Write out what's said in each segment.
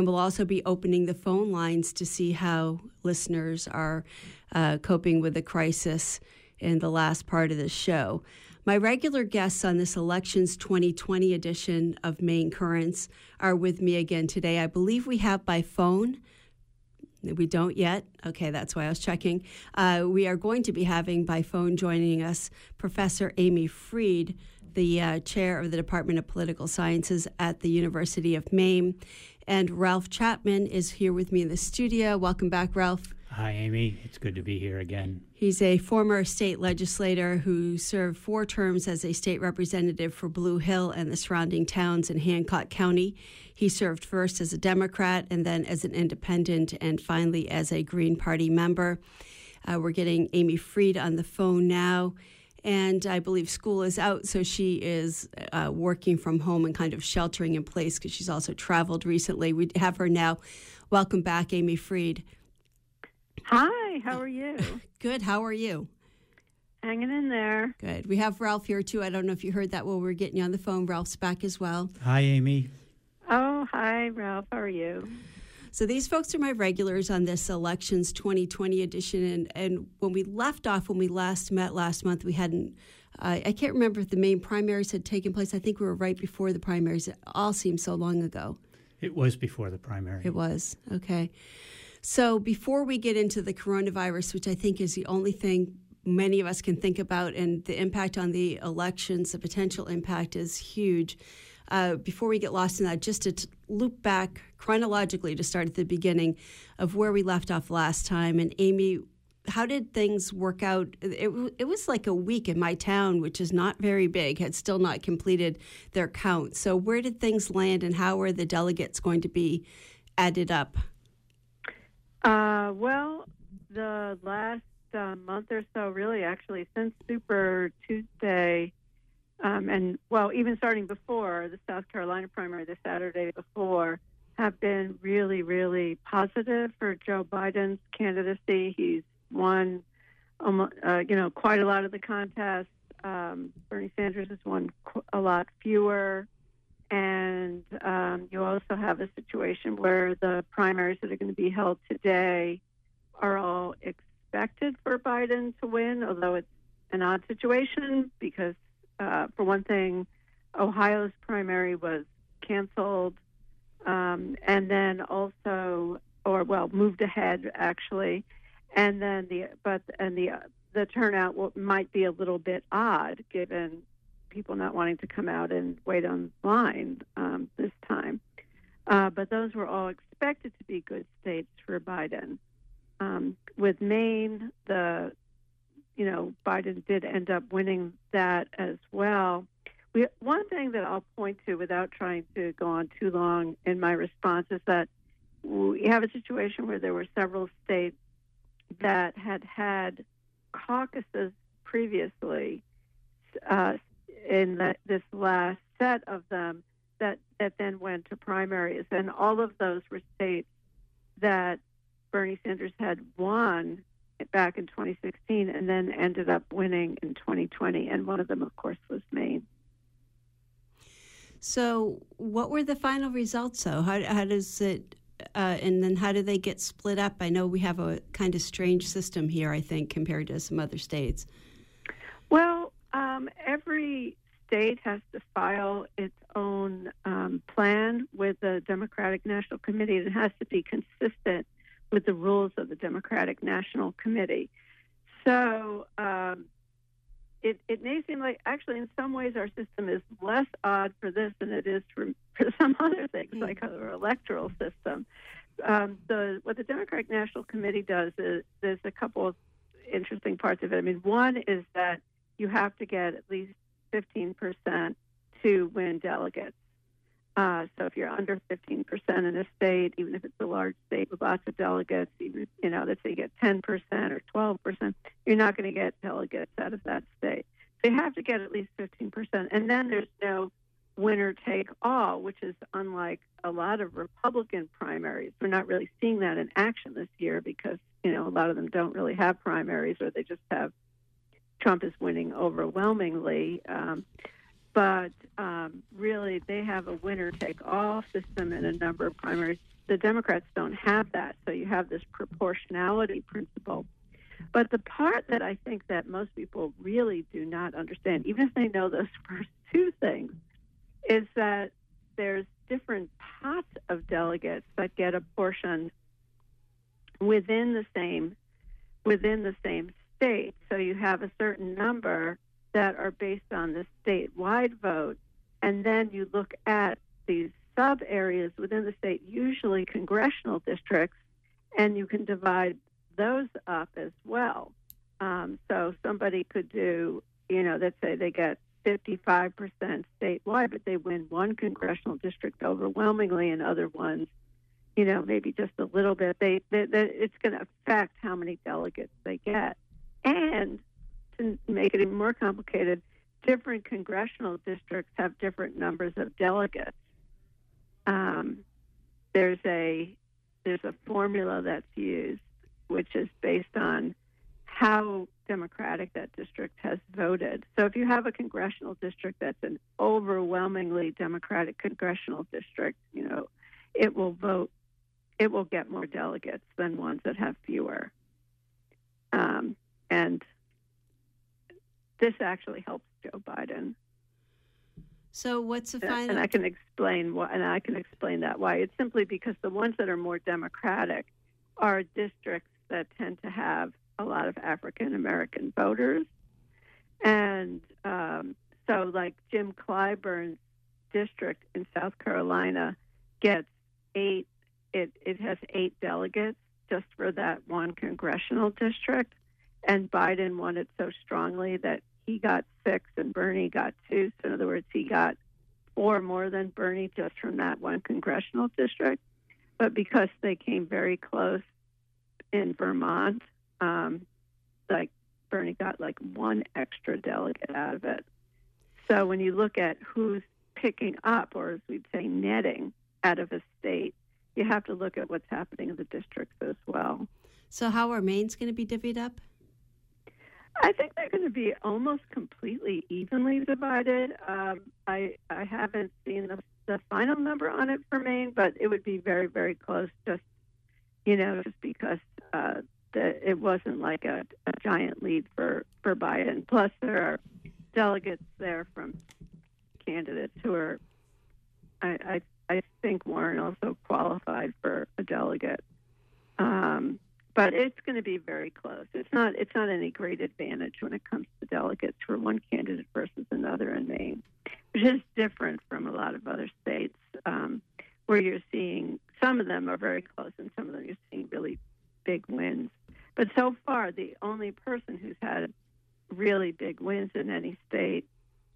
And we'll also be opening the phone lines to see how listeners are uh, coping with the crisis in the last part of the show. My regular guests on this Elections 2020 edition of Maine Currents are with me again today. I believe we have by phone. We don't yet. Okay, that's why I was checking. Uh, we are going to be having by phone joining us Professor Amy Fried, the uh, chair of the Department of Political Sciences at the University of Maine. And Ralph Chapman is here with me in the studio. Welcome back, Ralph. Hi, Amy. It's good to be here again. He's a former state legislator who served four terms as a state representative for Blue Hill and the surrounding towns in Hancock County. He served first as a Democrat and then as an independent and finally as a Green Party member. Uh, we're getting Amy Fried on the phone now. And I believe school is out, so she is uh, working from home and kind of sheltering in place because she's also traveled recently. We have her now. Welcome back, Amy Fried. Hi, how are you? Good. How are you? Hanging in there. Good. We have Ralph here too. I don't know if you heard that while we were getting you on the phone. Ralph's back as well. Hi, Amy. Oh, hi, Ralph. How are you? So these folks are my regulars on this elections 2020 edition, and and when we left off when we last met last month, we hadn't. Uh, I can't remember if the Maine primaries had taken place. I think we were right before the primaries. It all seems so long ago. It was before the primary. It was okay. So before we get into the coronavirus, which I think is the only thing many of us can think about, and the impact on the elections, the potential impact is huge. Uh, before we get lost in that, just to t- loop back chronologically to start at the beginning of where we left off last time. And Amy, how did things work out? It, it was like a week in my town, which is not very big, had still not completed their count. So, where did things land, and how are the delegates going to be added up? Uh, well, the last uh, month or so, really, actually, since Super Tuesday, um, and well, even starting before the South Carolina primary, the Saturday before, have been really, really positive for Joe Biden's candidacy. He's won, um, uh, you know, quite a lot of the contests. Um, Bernie Sanders has won a lot fewer. And um, you also have a situation where the primaries that are going to be held today are all expected for Biden to win, although it's an odd situation because, uh, for one thing, Ohio's primary was canceled, um, and then also, or well, moved ahead actually, and then the but and the the turnout might be a little bit odd given people not wanting to come out and wait on line um, this time. Uh, but those were all expected to be good states for Biden. Um, with Maine, the you know Biden did end up winning that as well. We, one thing that I'll point to, without trying to go on too long in my response, is that we have a situation where there were several states that had had caucuses previously, uh, in the, this last set of them that, that then went to primaries. And all of those were states that Bernie Sanders had won back in 2016 and then ended up winning in 2020. And one of them, of course, was Maine. So, what were the final results, though? How, how does it, uh, and then how do they get split up? I know we have a kind of strange system here, I think, compared to some other states. Well, um, every state has to file its own um, plan with the Democratic National Committee. It has to be consistent with the rules of the Democratic National Committee. So um, it, it may seem like, actually, in some ways, our system is less odd for this than it is for, for some other things, mm. like our electoral system. Um, the, what the Democratic National Committee does is there's a couple of interesting parts of it. I mean, one is that you have to get at least 15% to win delegates. Uh, so if you're under 15% in a state, even if it's a large state with lots of delegates, even you know, let's say you get 10% or 12%, you're not going to get delegates out of that state. So you have to get at least 15%, and then there's no winner take all, which is unlike a lot of Republican primaries. We're not really seeing that in action this year because you know a lot of them don't really have primaries, or they just have Trump is winning overwhelmingly. Um, but um, really, they have a winner take all system in a number of primaries. the Democrats don't have that. So you have this proportionality principle. But the part that I think that most people really do not understand, even if they know those first two things, is that there's different pots of delegates that get apportioned within the same within the same state. So you have a certain number that are based on the statewide vote, and then you look at these sub areas within the state, usually congressional districts, and you can divide those up as well. Um, so somebody could do, you know, let's say they get 55% statewide, but they win one congressional district overwhelmingly, and other ones, you know, maybe just a little bit. They, they, they it's going to affect how many delegates they get, and to make it even more complicated, different congressional districts have different numbers of delegates. Um, there's a there's a formula that's used, which is based on how Democratic that district has voted. So if you have a congressional district that's an overwhelmingly Democratic congressional district, you know, it will vote, it will get more delegates than ones that have fewer. Um, and this actually helps Joe Biden. So what's the final? And I can explain why, and I can explain that why. It's simply because the ones that are more Democratic are districts that tend to have a lot of African American voters, and um, so like Jim Clyburn's district in South Carolina gets eight. It it has eight delegates just for that one congressional district, and Biden won it so strongly that he got six and Bernie got two. So in other words, he got four more than Bernie just from that one congressional district. But because they came very close in Vermont, um, like Bernie got like one extra delegate out of it. So when you look at who's picking up, or as we'd say, netting out of a state, you have to look at what's happening in the districts as well. So how are Maine's going to be divvied up? I think they're going to be almost completely evenly divided. Um, I I haven't seen the, the final number on it for Maine, but it would be very very close. Just you know, just because uh, the, it wasn't like a, a giant lead for for Biden. Plus, there are delegates there from candidates who are. I I, I think Warren also qualified for a delegate. Um, but it's going to be very close. It's not it's not any great advantage when it comes to delegates for one candidate versus another in Maine, which is different from a lot of other states um, where you're seeing some of them are very close and some of them you're seeing really big wins. But so far, the only person who's had really big wins in any state,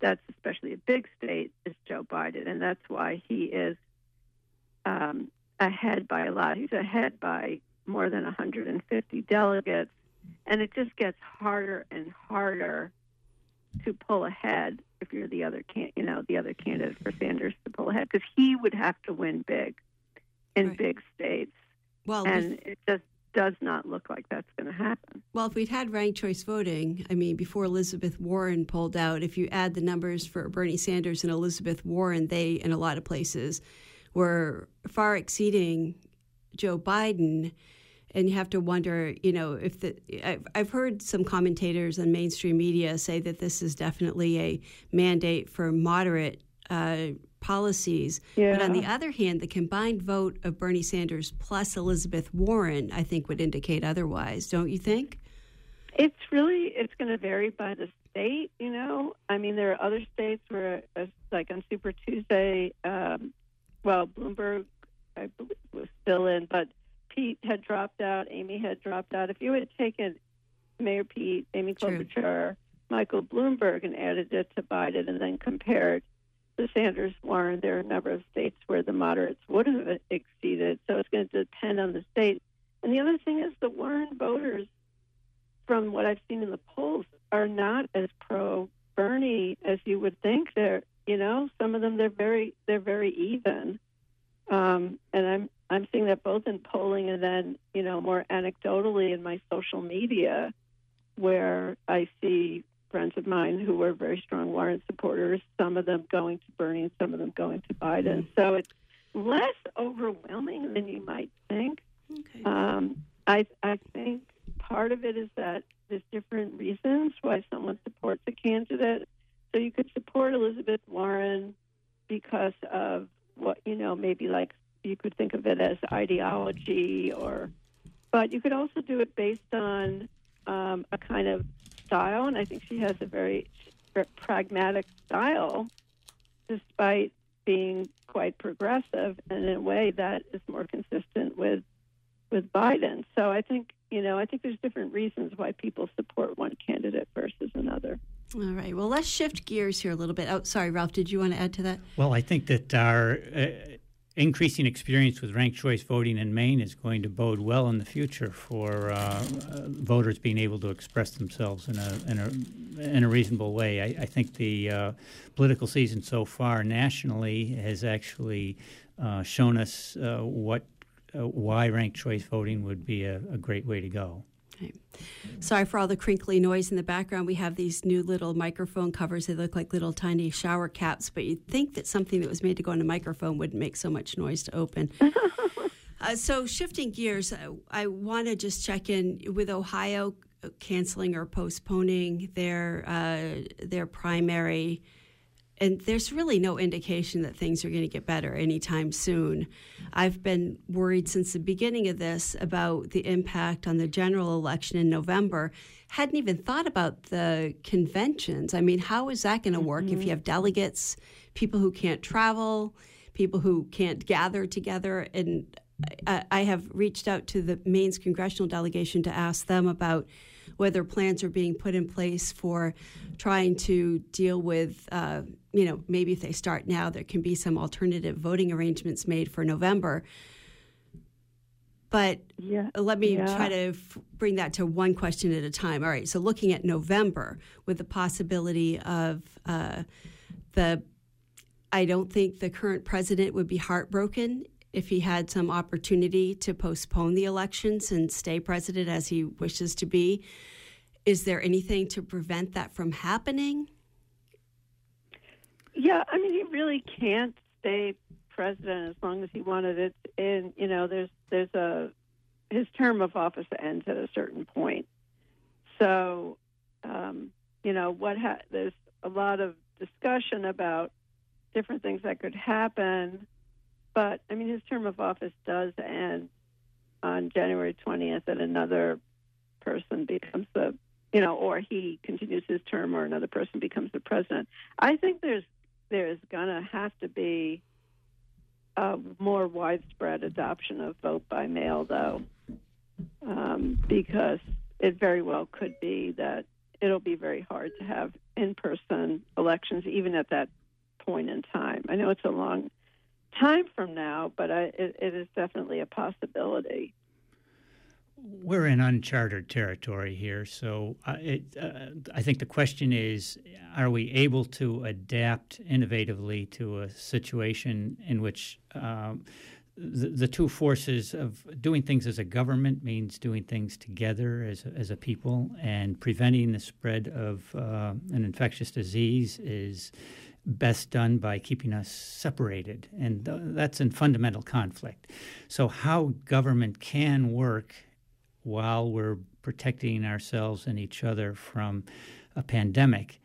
that's especially a big state, is Joe Biden, and that's why he is um, ahead by a lot. He's ahead by more than 150 delegates, and it just gets harder and harder to pull ahead if you're the other can you know the other candidate for Sanders to pull ahead because he would have to win big in right. big states. Well, and it just does not look like that's going to happen. Well, if we'd had ranked choice voting, I mean, before Elizabeth Warren pulled out, if you add the numbers for Bernie Sanders and Elizabeth Warren, they, in a lot of places, were far exceeding Joe Biden and you have to wonder, you know, if the I've, I've heard some commentators on mainstream media say that this is definitely a mandate for moderate uh, policies. Yeah. But on the other hand, the combined vote of Bernie Sanders plus Elizabeth Warren, I think, would indicate otherwise. Don't you think? It's really it's going to vary by the state. You know, I mean, there are other states where, like on Super Tuesday, um, well, Bloomberg, I believe, was still in, but Pete had dropped out, Amy had dropped out. If you had taken Mayor Pete, Amy Klobuchar, Michael Bloomberg, and added it to Biden, and then compared the Sanders Warren, there are a number of states where the moderates would have exceeded. So it's going to depend on the state. And the other thing is the Warren voters, from what I've seen in the polls, are not as pro Bernie as you would think. They're, you know, some of them they're very they're very even. Um, and I'm I'm seeing that both in polling and then, you know, more anecdotally in my social media, where I see friends of mine who were very strong Warren supporters, some of them going to Bernie and some of them going to Biden. Mm-hmm. So it's less overwhelming than you might think. Okay. Um, I I think part of it is that there's different reasons why someone supports a candidate. So you could support Elizabeth Warren because of what you know, maybe like you could think of it as ideology, or but you could also do it based on um, a kind of style, and I think she has a very pragmatic style, despite being quite progressive and in a way that is more consistent with with Biden. So I think you know I think there's different reasons why people support one candidate versus another. All right. Well, let's shift gears here a little bit. Oh, sorry, Ralph. Did you want to add to that? Well, I think that our uh, increasing experience with ranked choice voting in Maine is going to bode well in the future for uh, uh, voters being able to express themselves in a in a, in a reasonable way. I, I think the uh, political season so far nationally has actually uh, shown us uh, what uh, why ranked choice voting would be a, a great way to go. Sorry for all the crinkly noise in the background. We have these new little microphone covers. They look like little tiny shower caps, but you'd think that something that was made to go on a microphone wouldn't make so much noise to open. uh, so, shifting gears, I, I want to just check in with Ohio canceling or postponing their uh, their primary and there's really no indication that things are going to get better anytime soon. I've been worried since the beginning of this about the impact on the general election in November. Hadn't even thought about the conventions. I mean, how is that going to work mm-hmm. if you have delegates, people who can't travel, people who can't gather together? And I, I have reached out to the Maine's congressional delegation to ask them about whether plans are being put in place for trying to deal with, uh, you know, maybe if they start now, there can be some alternative voting arrangements made for November. But yeah. let me yeah. try to f- bring that to one question at a time. All right, so looking at November with the possibility of uh, the I don't think the current president would be heartbroken if he had some opportunity to postpone the elections and stay president as he wishes to be. Is there anything to prevent that from happening? Yeah, I mean, he really can't stay president as long as he wanted it. And you know, there's there's a his term of office ends at a certain point. So, um, you know, what ha- there's a lot of discussion about different things that could happen but I mean, his term of office does end on January 20th, and another person becomes the, you know, or he continues his term, or another person becomes the president. I think there's there's gonna have to be a more widespread adoption of vote by mail, though, um, because it very well could be that it'll be very hard to have in-person elections, even at that point in time. I know it's a long time from now, but I, it, it is definitely a possibility. We're in uncharted territory here, so uh, it, uh, I think the question is: Are we able to adapt innovatively to a situation in which um, the, the, two forces of doing things as a government means doing things together as a, as a people, and preventing the spread of uh, an infectious disease is best done by keeping us separated. And th- that's in fundamental conflict. So, how government can work while we're protecting ourselves and each other from a pandemic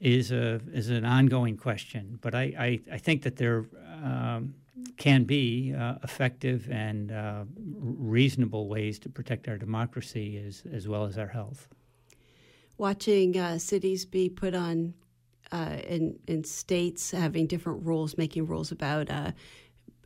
is a is an ongoing question. But I, I, I think that there um, can be uh, effective and uh, reasonable ways to protect our democracy as, as well as our health. Watching uh, cities be put on uh, in states having different rules, making rules about. Uh,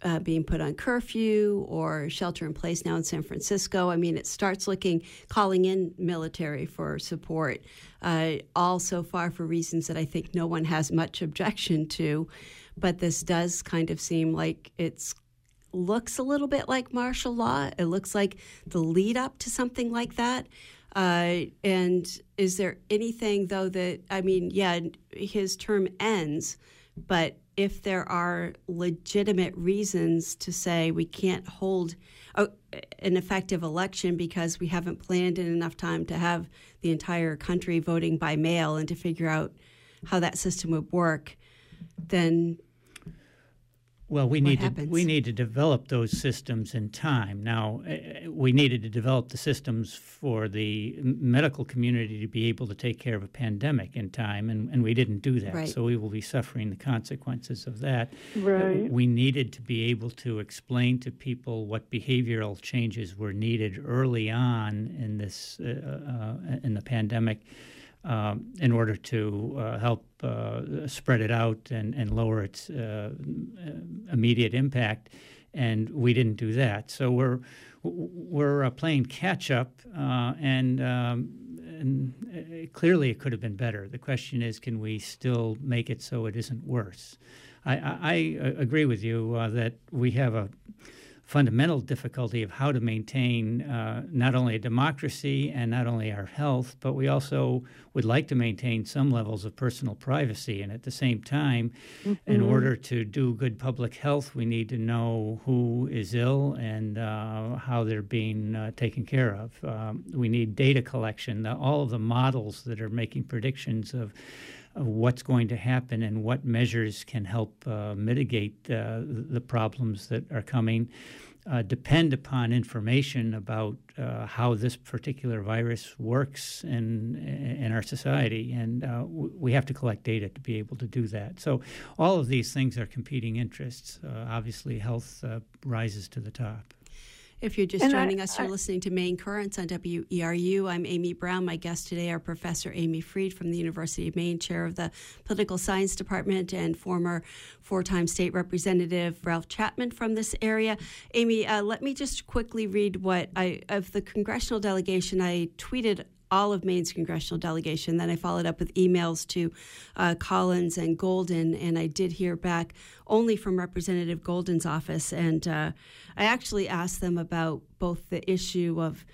uh, being put on curfew or shelter in place now in San Francisco. I mean, it starts looking, calling in military for support, uh, all so far for reasons that I think no one has much objection to. But this does kind of seem like it's looks a little bit like martial law. It looks like the lead up to something like that. Uh, and is there anything, though, that, I mean, yeah, his term ends, but if there are legitimate reasons to say we can't hold a, an effective election because we haven't planned in enough time to have the entire country voting by mail and to figure out how that system would work, then Well, we What need to we need to develop those systems in time. Now, uh, we needed to develop the systems for the medical community to be able to take care of a pandemic in time, and, and we didn't do that. Right. So we will be suffering the consequences of that. Right. We needed to be able to explain to people what behavioral changes were needed early on in this uh, uh, in the pandemic. Um, in order to uh, help uh, spread it out and, and lower its uh, immediate impact, and we didn't do that. So we're we're uh, playing catch up, uh, and, um, and uh, clearly it could have been better. The question is, can we still make it so it isn't worse? I, I, I agree with you uh, that we have a fundamental difficulty of how to maintain uh, not only a democracy and not only our health, but we also would like to maintain some levels of personal privacy. And at the same time, mm-hmm. in order to do good public health, we need to know who is ill and uh, how they're being uh, taken care of. Um, we need data collection, the, all of the models that are making predictions of what's going to happen and what measures can help uh, mitigate uh, the problems that are coming uh, depend upon information about uh, how this particular virus works in in our society, and uh, we have to collect data to be able to do that. So, all of these things are competing interests. Uh, obviously, health rises to the top. If you're just And I- joining us, you're I- listening to Maine Currents on WERU. I'm Amy Browne. My guests today are Professor Amy Fried from the University of Maine, chair of the Political Science Department, and former four time state representative Ralph Chapman from this area. Amy, uh, let me just quickly read what I, of the congressional delegation, I tweeted all of Maine's congressional delegation. Then I followed up with emails to uh, Collins and Golden, and I did hear back only from Representative Golden's office. And uh, I actually asked them about both the issue of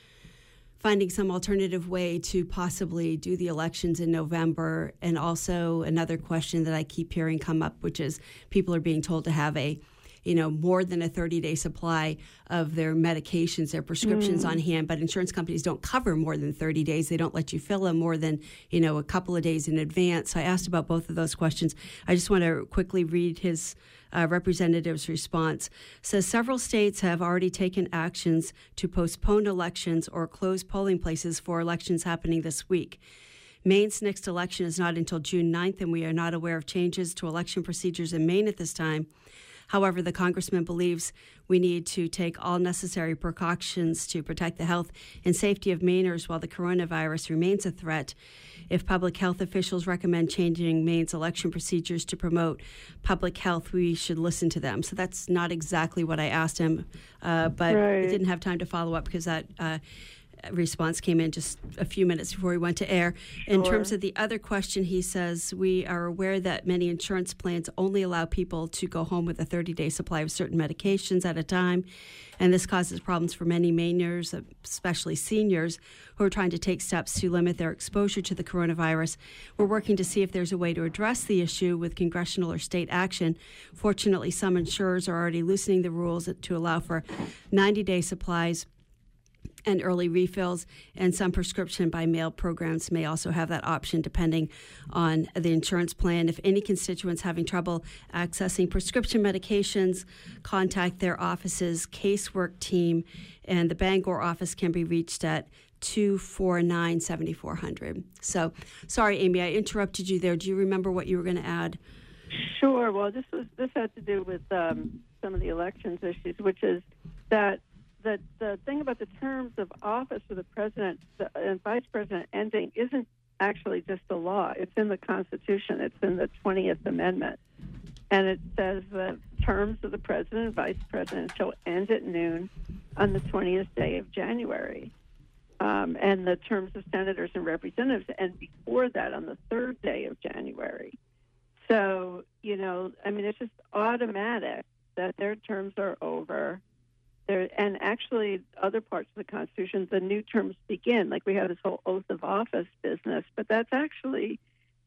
finding some alternative way to possibly do the elections in November, and also another question that I keep hearing come up, which is people are being told to have a you know, more than a 30 day supply of their medications, their prescriptions on hand, but insurance companies don't cover more than 30 days. They don't let you fill them more than, you know, a couple of days in advance. So I asked about both of those questions. I just want to quickly read his uh, representative's response. Says several states have already taken actions to postpone elections or close polling places for elections happening this week. Maine's next election is not until June 9th, and we are not aware of changes to election procedures in Maine at this time. However, the congressman believes we need to take all necessary precautions to protect the health and safety of Mainers while the coronavirus remains a threat. If public health officials recommend changing Maine's election procedures to promote public health, we should listen to them. So that's not exactly what I asked him, uh, but I didn't have time to follow up because that. Uh, response came in just a few minutes before we went to air. In Sure. terms of the other question, he says, We are aware that many insurance plans only allow people to go home with a 30 day supply of certain medications at a time. And this causes problems for many Mainers, especially seniors, who are trying to take steps to limit their exposure to the coronavirus. We're working to see if there's a way to address the issue with congressional or state action. Fortunately, some insurers are already loosening the rules to allow for 90 day supplies and early refills, and some prescription by mail programs may also have that option depending on the insurance plan. If any constituents having trouble accessing prescription medications, contact their office's casework team, and the Bangor office can be reached at 249 7400. So, sorry, Amy, I interrupted you there. Do you remember what you were going to add? Sure. Well, this was this had to do with um, some of the elections issues, which is that the the thing about the terms of office for the president and vice president ending isn't actually just a law. It's in the Constitution. It's in the Twentieth Amendment, and it says the terms of the president and vice president shall end at noon on the twentieth day of January. Um, and the terms of senators and representatives end before that on the third day of January. So, you know, I mean, it's just automatic that their terms are over. There, and actually, other parts of the Constitution, the new terms begin. Like we have this whole oath of office business, but that's actually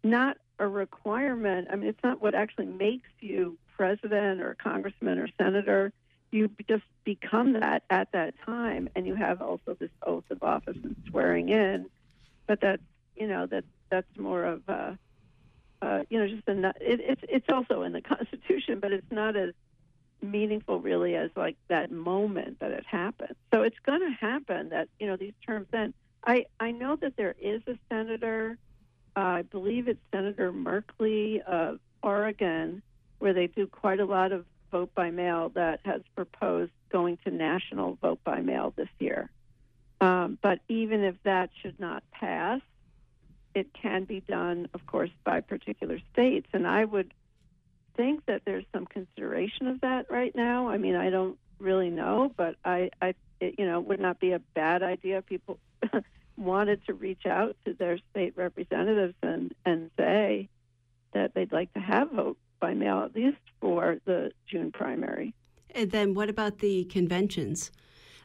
not a requirement. I mean, it's not what actually makes you president or congressman or senator. You just become that at that time, and you have also this oath of office and swearing in. But that's you know that that's more of a uh, you know, just a, it, it's it's also in the Constitution, but it's not as meaningful really as like that moment that it happened. So it's going to happen that you know these terms end. I I know that there is a senator, uh, I believe it's Senator Merkley of Oregon, where they do quite a lot of vote by mail that has proposed going to national vote by mail this year. Um, but even if that should not pass, it can be done, of course, by particular states. And I would think that there's some consideration of that right now. I mean, I don't really know, but I, I it, you know, would not be a bad idea. If people wanted to reach out to their state representatives and and say that they'd like to have vote by mail at least for the June primary. And then what about the conventions?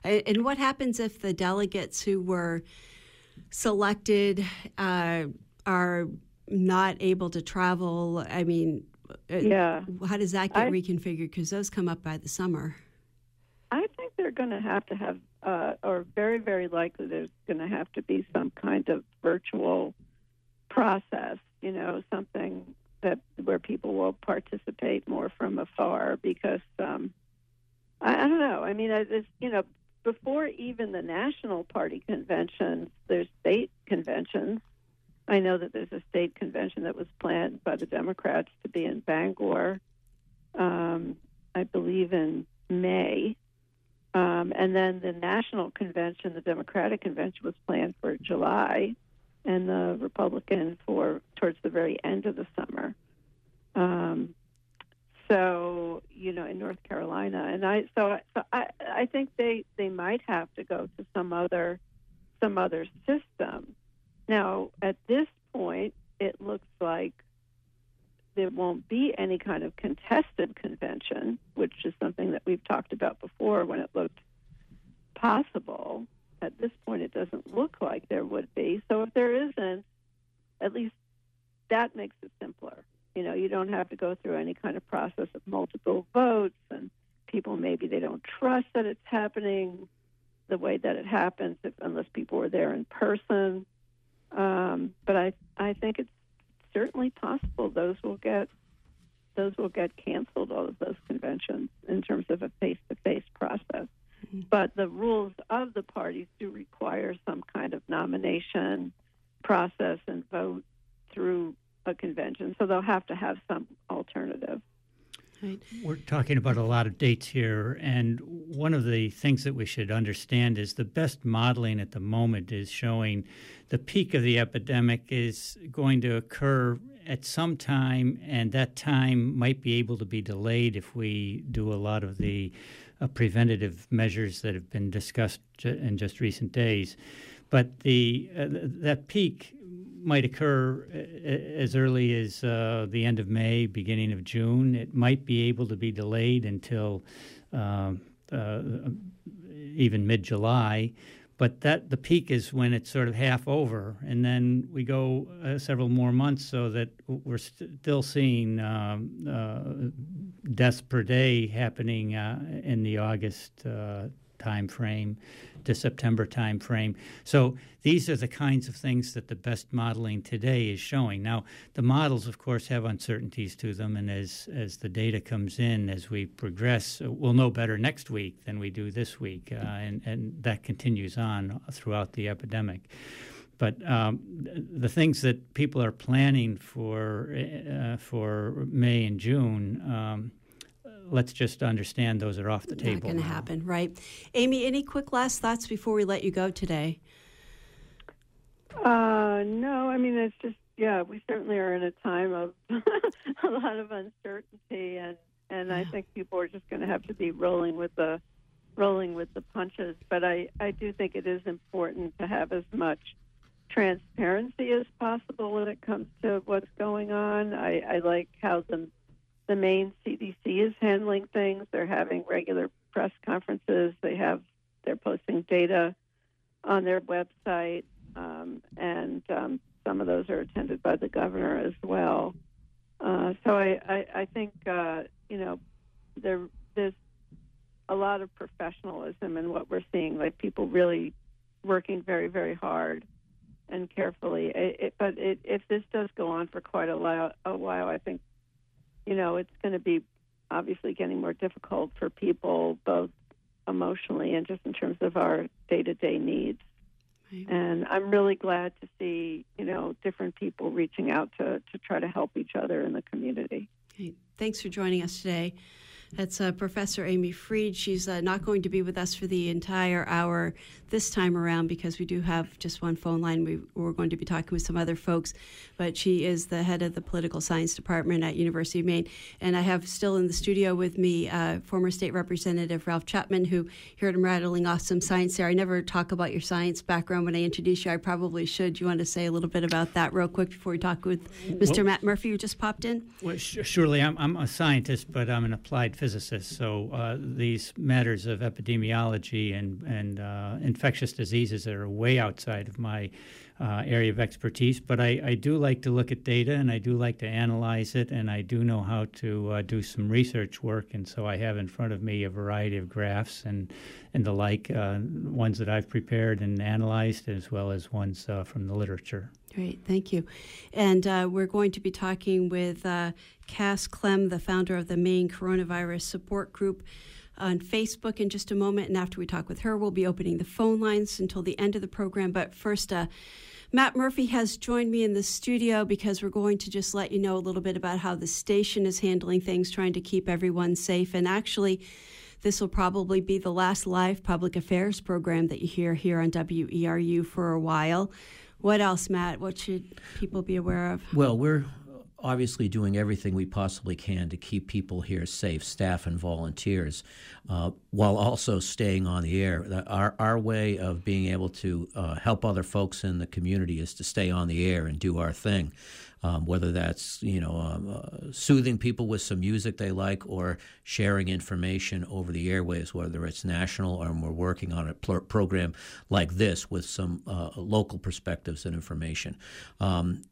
And what happens if the delegates who were selected uh, are not able to travel? I mean, yeah. How does that get I, reconfigured? Because those come up by the summer. I think they're going to have to have, uh, or very, very likely there's going to have to be some kind of virtual process. You know, something that where people will participate more from afar because um, I, I don't know. I mean, it's you know, before even the national party conventions, there's state conventions. I know that there's a state convention that was planned by the Democrats to be in Bangor, um, I believe in May. Um, and then the national convention, the Democratic convention, was planned for July and the Republican for towards the very end of the summer. Um, so you know, in North Carolina, and I so, so I I think they they might have to go to some other some other system. Now, at this point, it looks like there won't be any kind of contested convention, which is something that we've talked about before when it looked possible at this point, it doesn't look like there would be. So if there isn't, at least that makes it simpler. You know, you don't have to go through any kind of process of multiple votes, and people maybe they don't trust that it's happening the way that it happens if, unless people are there in person. Um, but I I think it's certainly possible those will get those will get canceled. All of those conventions in terms of a face to face process. But the rules of the parties do require some kind of nomination process and vote through a convention. So they'll have to have some alternative. Right. We're talking about a lot of dates here, and one of the things that we should understand is the best modeling at the moment is showing the peak of the epidemic is going to occur at some time, and that time might be able to be delayed if we do a lot of the uh, preventative measures that have been discussed in just recent days. But the uh, that peak might occur uh, as early as uh, the end of May, beginning of June. It might be able to be delayed until um, uh, even mid July. But that the peak is when it's sort of half over, and then we go uh, several more months, so that we're st- still seeing um, uh, deaths per day happening uh, in the August uh, time frame to September time frame. So these are the kinds of things that the best modeling today is showing. Now, the models, of course, have uncertainties to them, and as as the data comes in, as we progress, we'll know better next week than we do this week, uh, and and that continues on throughout the epidemic. But um, the things that people are planning for uh, for May and June. Um, let's just understand those are off the table. Not going to happen, right? Amy, any quick last thoughts before we let you go today? Uh, no, I mean it's just yeah, we certainly are in a time of a lot of uncertainty, and and I think people are just going to have to be rolling with the rolling with the punches. But I I do think it is important to have as much transparency as possible when it comes to what's going on. I, I like how the the Maine CDC is handling things. They're having regular press conferences. They have they're posting data on their website, um, and um, some of those are attended by the governor as well. Uh, so I, I, I think uh, you know there there's a lot of professionalism in what we're seeing, like people really working very very hard and carefully. It, it, but it, if this does go on for quite a a while, I think you know, it's going to be obviously getting more difficult for people, both emotionally and just in terms of our day to day needs. Right. And I'm really glad to see, you know, different people reaching out to, to try to help each other in the community. Okay. Thanks for joining us today. That's uh, Professor Amy Fried. She's uh, not going to be with us for the entire hour this time around because we do have just one phone line. We, are going to be talking with some other folks, but she is the head of the political science department at University of Maine. And I have still in the studio with me uh, former state representative Ralph Chapman, who heard him rattling off some science there. I never talk about your science background when I introduce you. I probably should. You want to say a little bit about that real quick before we talk with Mr. Well, Matt Murphy, who just popped in? Well, surely I'm, I'm a scientist, but I'm an applied physicist. So uh, these matters of epidemiology and and uh, infectious diseases are way outside of my uh, area of expertise. But I, I, do like to look at data and I do like to analyze it, and I do know how to uh, do some research work. And so I have in front of me a variety of graphs and and the like, uh, ones that I've prepared and analyzed, as well as ones uh, from the literature. Great, thank you. And uh, we're going to be talking with uh, Cass Clem, the founder of the Maine Coronavirus Support Group on Facebook in just a moment. And after we talk with her, we'll be opening the phone lines until the end of the program. But first, uh, Matt Murphy has joined me in the studio because we're going to just let you know a little bit about how the station is handling things, trying to keep everyone safe. And actually, this will probably be the last live public affairs program that you hear here on WERU for a while. What else, Matt? What should people be aware of? Well, we're obviously doing everything we possibly can to keep people here safe, staff and volunteers, uh, while also staying on the air. Our, our way of being able to uh, help other folks in the community is to stay on the air and do our thing. Um, whether that's you know um, uh, soothing people with some music they like or sharing information over the airways, whether it's national or we're working on a pl- program like this with some uh, local perspectives and information. Um,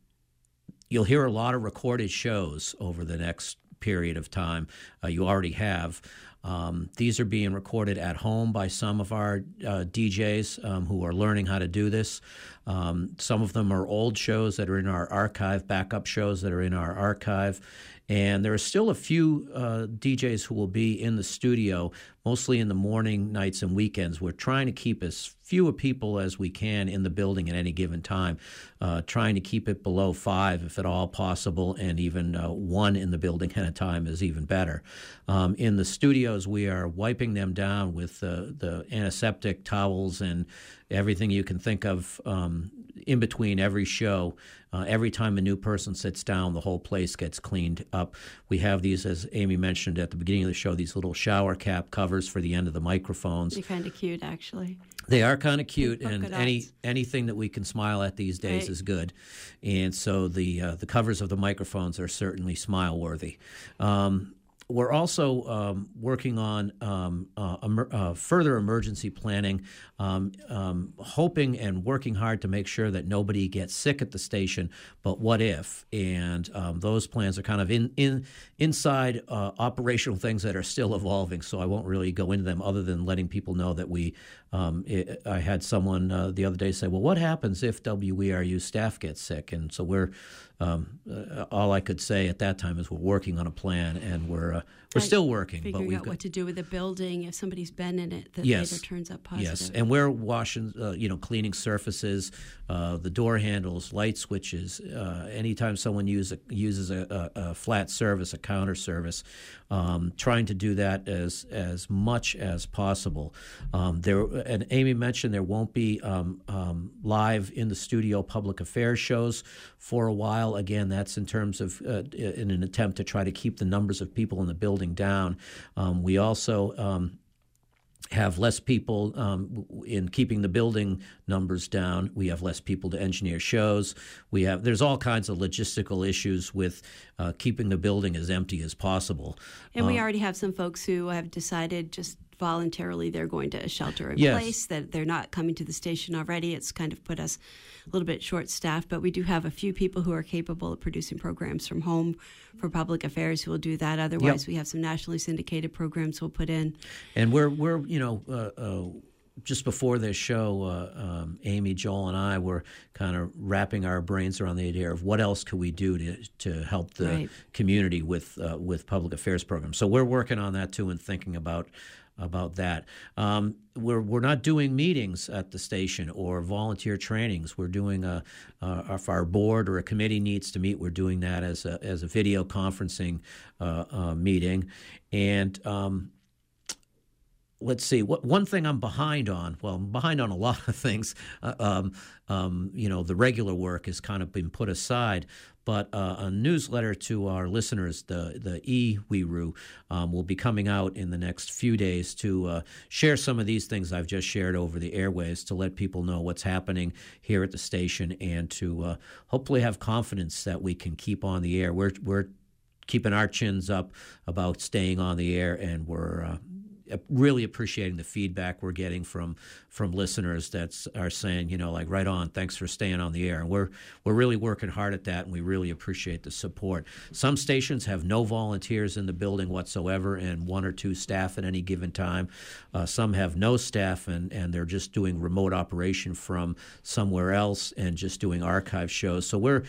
you'll hear a lot of recorded shows over the next period of time. Uh, you already have. Um, these are being recorded at home by some of our uh, DJs um, who are learning how to do this. Um, some of them are old shows that are in our archive, backup shows that are in our archive. And there are still a few uh, DJs who will be in the studio, mostly in the morning, nights, and weekends. We're trying to keep as few people as we can in the building at any given time, uh, trying to keep it below five if at all possible, and even uh, one in the building at a time is even better. Um, in the studios, we are wiping them down with the antiseptic towels and everything you can think of um, in between every show. Uh, every time a new person sits down, the whole place gets cleaned up. We have these, as Amy mentioned at the beginning of the show, these little shower cap covers for the end of the microphones. They're kind of cute, actually. They are kind of cute, and any anything that we can smile at these days right. is good. And so the uh, the covers of the microphones are certainly smile worthy. Um, we're also um, working on um, uh, emer- uh, further emergency planning, um, um, hoping and working hard to make sure that nobody gets sick at the station. But what if? And um, those plans are kind of in, in inside uh, operational things that are still evolving. So I won't really go into them, other than letting people know that we. Um, it, I had someone uh, the other day say, "Well, what happens if WERU staff gets sick?" And so we're um, uh, all I could say at that time is we're working on a plan, and we're uh, we're still working. Figuring but we've out got, what to do with the building if somebody's been in it that yes, later turns up positive. Yes, and we're washing, uh, you know, cleaning surfaces, uh, the door handles, light switches. Uh, anytime someone use a, uses a, a, a, flat service, a counter service, um, trying to do that as as much as possible. Um, there, and Amy mentioned there won't be um, um live in the studio public affairs shows for a while. Again, that's in terms of uh, in an attempt to try to keep the numbers of people in the building down. Um, we also um, have less people um, in keeping the building numbers down. We have less people to engineer shows. We have there's all kinds of logistical issues with uh, keeping the building as empty as possible. And we um, already have some folks who have decided just voluntarily they're going to a shelter in yes. place, that they're not coming to the station already. It's kind of put us a little bit short staffed, but we do have a few people who are capable of producing programs from home for public affairs who will do that. Otherwise, yep. we have some nationally syndicated programs we'll put in. And we're, we're you know, uh, uh, just before this show, uh, um, Amy, Joel, and I were kind of wrapping our brains around the idea of what else could we do to to help the Right. community with uh, with public affairs programs. So we're working on that too and thinking about about that. Um, we're we're not doing meetings at the station or volunteer trainings. We're doing a uh, if our board or a committee needs to meet, we're doing that as a as a video conferencing uh, uh, meeting, and. Um, let's see what one thing i'm behind on well i'm behind on a lot of things uh, um, um, you know the regular work has kind of been put aside but uh, a newsletter to our listeners the the e WERU, um, will be coming out in the next few days to uh, share some of these things i've just shared over the airways to let people know what's happening here at the station and to uh, hopefully have confidence that we can keep on the air. We're we're keeping our chins up about staying on the air and we're uh, really appreciating the feedback we're getting from from listeners that are saying, you know, like right on, thanks for staying on the air. And we're we're really working hard at that, and we really appreciate the support. Some stations have no volunteers in the building whatsoever, and one or two staff at any given time. Uh, some have no staff, and and they're just doing remote operation from somewhere else and just doing archive shows. So we're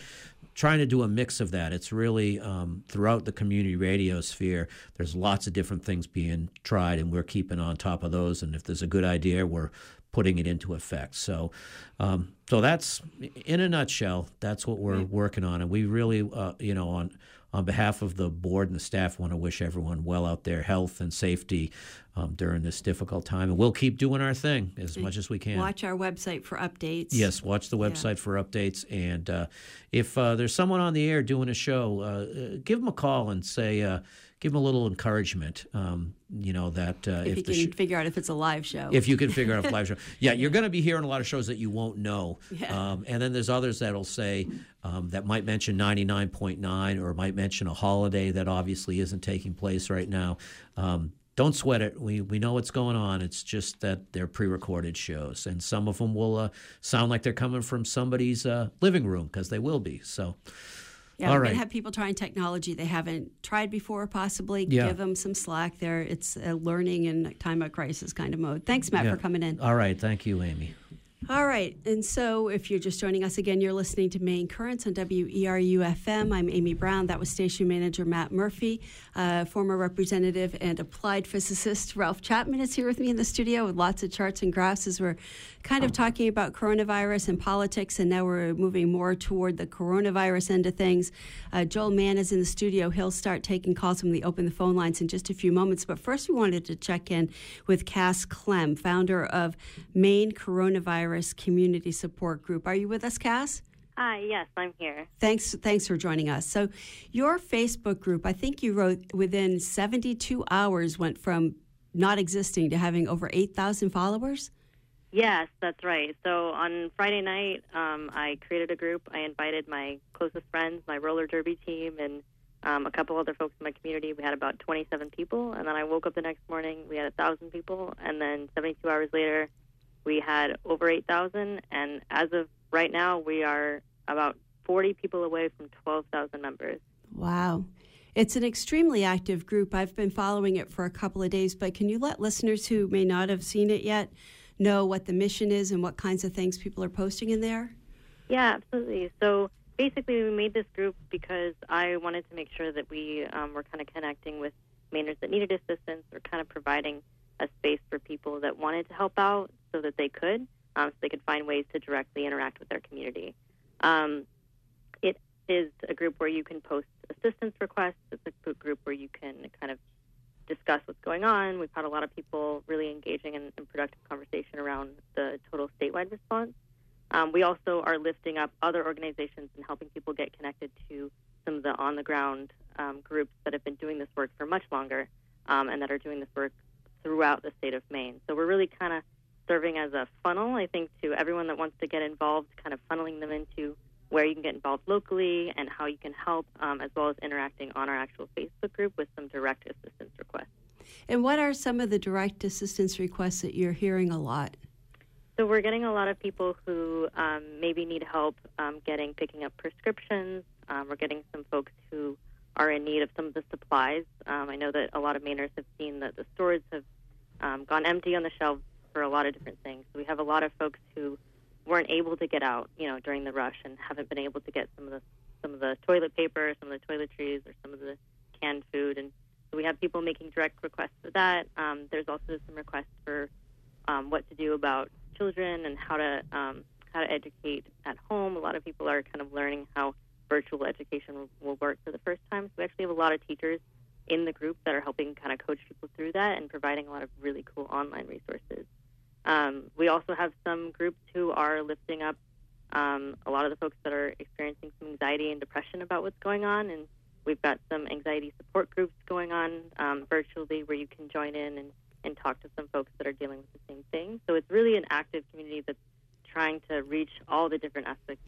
trying to do a mix of that. It's really um, throughout the community radio sphere. There's lots of different things being tried, and we're keeping on top of those. And if there's a good idea, we're putting it into effect. So, um, so that's in a nutshell. That's what we're working on, and we really, uh, you know, on on behalf of the board and the staff, want to wish everyone well out there, health and safety um, during this difficult time. And we'll keep doing our thing as much as we can. Watch our website for updates. Yes, watch the website for updates. And uh, if uh, there's someone on the air doing a show, uh, uh, give them a call and say, uh, give them a little encouragement. Um, you know that uh, If, you the can figure out if it's a live show. if you can figure out a live show, yeah, you're going to be hearing a lot of shows that you won't know. Yeah. Um, and then there's others that'll say um, that might mention 99.9 or might mention a holiday that obviously isn't taking place right now. Um, don't sweat it. We we know what's going on. It's just that they're pre-recorded shows, and some of them will uh, sound like they're coming from somebody's uh, living room because they will be. So, yeah, all we're right. have people trying technology they haven't tried before, possibly. Yeah. Give them some slack there. It's a learning and time of crisis kind of mode. Thanks, Matt, Yeah. for coming in. all right, thank you, Amy. All right. And so if you're just joining us again, you're listening to Maine Currents on WERU FM. I'm Amy Browne. That was station manager Matt Murphy. Uh, former representative and applied physicist Ralph Chapman is here with me in the studio with lots of charts and graphs as we're kind of talking about coronavirus and politics. And now we're moving more toward the coronavirus end of things. Uh, Joel Mann is in the studio. He'll start taking calls when we open the phone lines in just a few moments. But first, we wanted to check in with Cass Clem, founder of Maine Coronavirus Community Support Group. Are you with us, Cass? Hi, yes, I'm here. Thanks, thanks for joining us. So, your Facebook group, I think you wrote within 72 hours went from not existing to having over 8,000 followers. Yes, that's right. So on Friday night, um, I created a group. I invited my closest friends, my roller derby team, and um, a couple other folks in my community. We had about 27 people, and then I woke up the next morning. We had a thousand people, and then 72 hours later, we had over 8,000. And as of right now, we are about 40 people away from 12,000 members. Wow. It's an extremely active group. I've been following it for a couple of days, but can you let listeners who may not have seen it yet know what the mission is and what kinds of things people are posting in there? Yeah, absolutely. So basically, we made this group because I wanted to make sure that we um, were kind of connecting with Mainers that needed assistance or kind of providing a space for people that wanted to help out so that they could, um, so they could find ways to directly interact with their community. Um, it is a group where you can post assistance requests. It's a group- group where you can kind of discuss what's going on. We've had a lot of people really engaging in, in productive conversation around the total statewide response. Um, we also are lifting up other organizations and helping people get connected to some of the on the ground um, groups that have been doing this work for much longer um, and that are doing this work throughout the state of Maine. So we're really kind of serving as a funnel, I think, to everyone that wants to get involved, kind of funneling them into where you can get involved locally and how you can help, um, as well as interacting on our actual Facebook group with some direct assistance requests. And what are some of the direct assistance requests that you're hearing a lot? So we're getting a lot of people who um, maybe need help um, getting picking up prescriptions. Um, we're getting some folks who are in need of some of the supplies. Um, I know that a lot of Mainers have seen that the stores have um, gone empty on the shelves for a lot of different things. So we have a lot of folks who weren't able to get out, you know, during the rush and haven't been able to get some of the some of the toilet paper, some of the toiletries, or some of the canned food. And so we have people making direct requests for that. Um, there's also some requests for um, what to do about children and how to um, how to educate at home. A lot of people are kind of learning how virtual education will work for the first time. So we actually have a lot of teachers in the group that are helping kind of coach people through that and providing a lot of really cool online resources. Um, we also have some groups who are lifting up um, a lot of the folks that are experiencing some anxiety and depression about what's going on. And we've got some anxiety support groups going on um, virtually where you can join in and, and talk to some folks that are dealing with the same thing. So it's really an active community that's trying to reach all the different aspects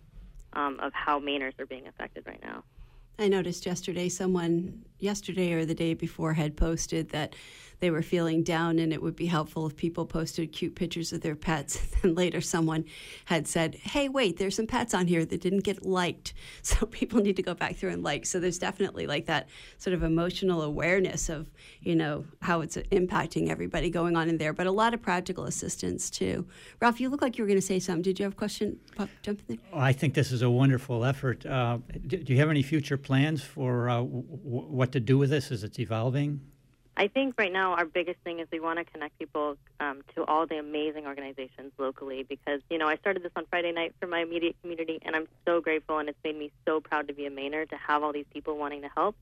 um, of how Mainers are being affected right now. I noticed yesterday someone, yesterday or the day before, had posted that they were feeling down and it would be helpful if people posted cute pictures of their pets. And later someone had said, hey, wait, there's some pets on here that didn't get liked. So people need to go back through and like. So there's definitely like that sort of emotional awareness of, you know, how it's impacting everybody going on in there, but a lot of practical assistance too. Ralph, you look like you were going to say something. Did you have a question? Pop, jump in there. I think this is a wonderful effort. Uh, do, do, you have any future plans for uh, w- what to do with this as it's evolving? I think right now our biggest thing is we want to connect people um, to all the amazing organizations locally because, you know, I started this on Friday night for my immediate community and I'm so grateful and it's made me so proud to be a Mainer to have all these people wanting to help.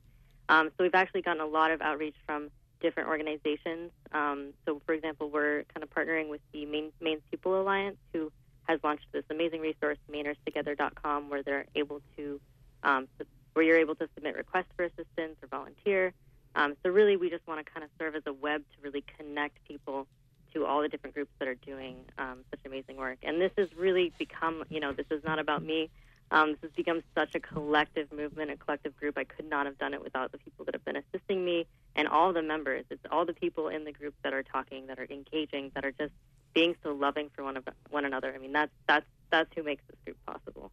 Um, so we've actually gotten a lot of outreach from different organizations. Um, so, for example, we're kind of partnering with the Maine, People Alliance who has launched this amazing resource, MainersTogether.com, where they're able to, um, where you're able to submit requests for assistance or volunteer. Um, so really, we just want to kind of serve as a web to really connect people to all the different groups that are doing um, such amazing work. And this has really become, you know, this is not about me. Um, this has become such a collective movement, a collective group. I could not have done it without the people that have been assisting me and all the members. It's all the people in the group that are talking, that are engaging, that are just being so loving for one of one another. I mean, that's that's that's who makes this group possible.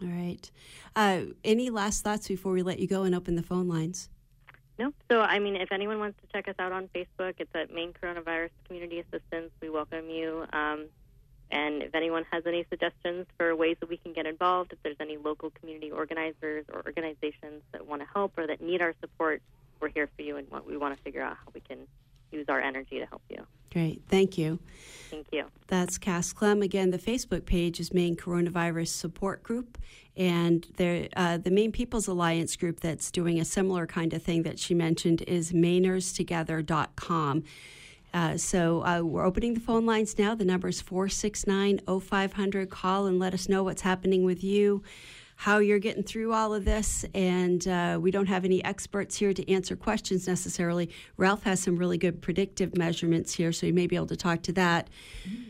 All right. Uh, any last thoughts before we let you go and open the phone lines? No. So, I mean, if anyone wants to check us out on Facebook, it's at Maine Coronavirus Community Assistance. We welcome you. Um, and if anyone has any suggestions for ways that we can get involved, if there's any local community organizers or organizations that want to help or that need our support, we're here for you and we want to figure out how we can use our energy to help you. Great. Thank you. Thank you. That's Cass Clem. Again, the Facebook page is Maine Coronavirus Support Group. And uh, the Maine People's Alliance group that's doing a similar kind of thing that she mentioned is MainersTogether.com. Uh, so uh, we're opening the phone lines now. The number is 469 0500. Call and let us know what's happening with you how you're getting through all of this. And uh, we don't have any experts here to answer questions necessarily. Ralph has some really good predictive measurements here, so you may be able to talk to that.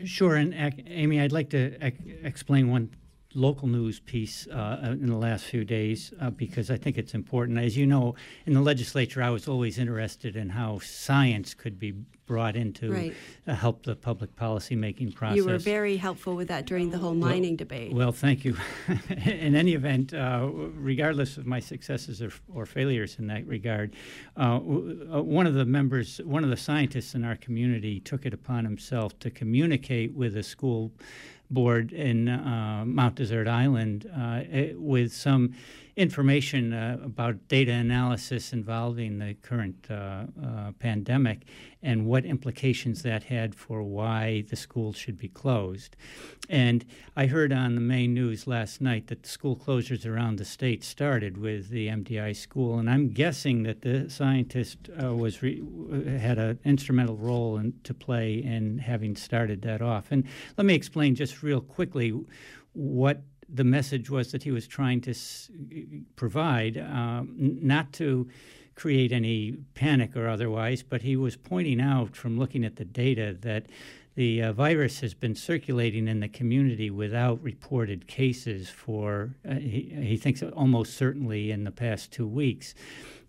Sure. And Amy, I'd like to explain one local news piece uh, in the last few days uh, because I think it's important. As you know, in the legislature, I was always interested in how science could be brought in to right. uh, help the public policy making process. You were very helpful with that during the whole mining well, debate. Well, thank you. in any event, uh, regardless of my successes or, or, failures in that regard, uh, uh, one of the members, one of the scientists in our community, took it upon himself to communicate with a school board in uh, Mount Desert Island uh, eh, with some information uh, about data analysis involving the current uh, uh, pandemic and what implications that had for why the schools should be closed. And I heard on the main news last night that school closures around the state started with the MDI school, and I'm guessing that the scientist uh, was re- had an instrumental role in, to play in having started that off. And let me explain just real quickly what the message was that he was trying to s- provide, um, not to create any panic or otherwise, but he was pointing out from looking at the data that the uh, virus has been circulating in the community without reported cases for, uh, he, he, thinks, almost certainly in the past two weeks.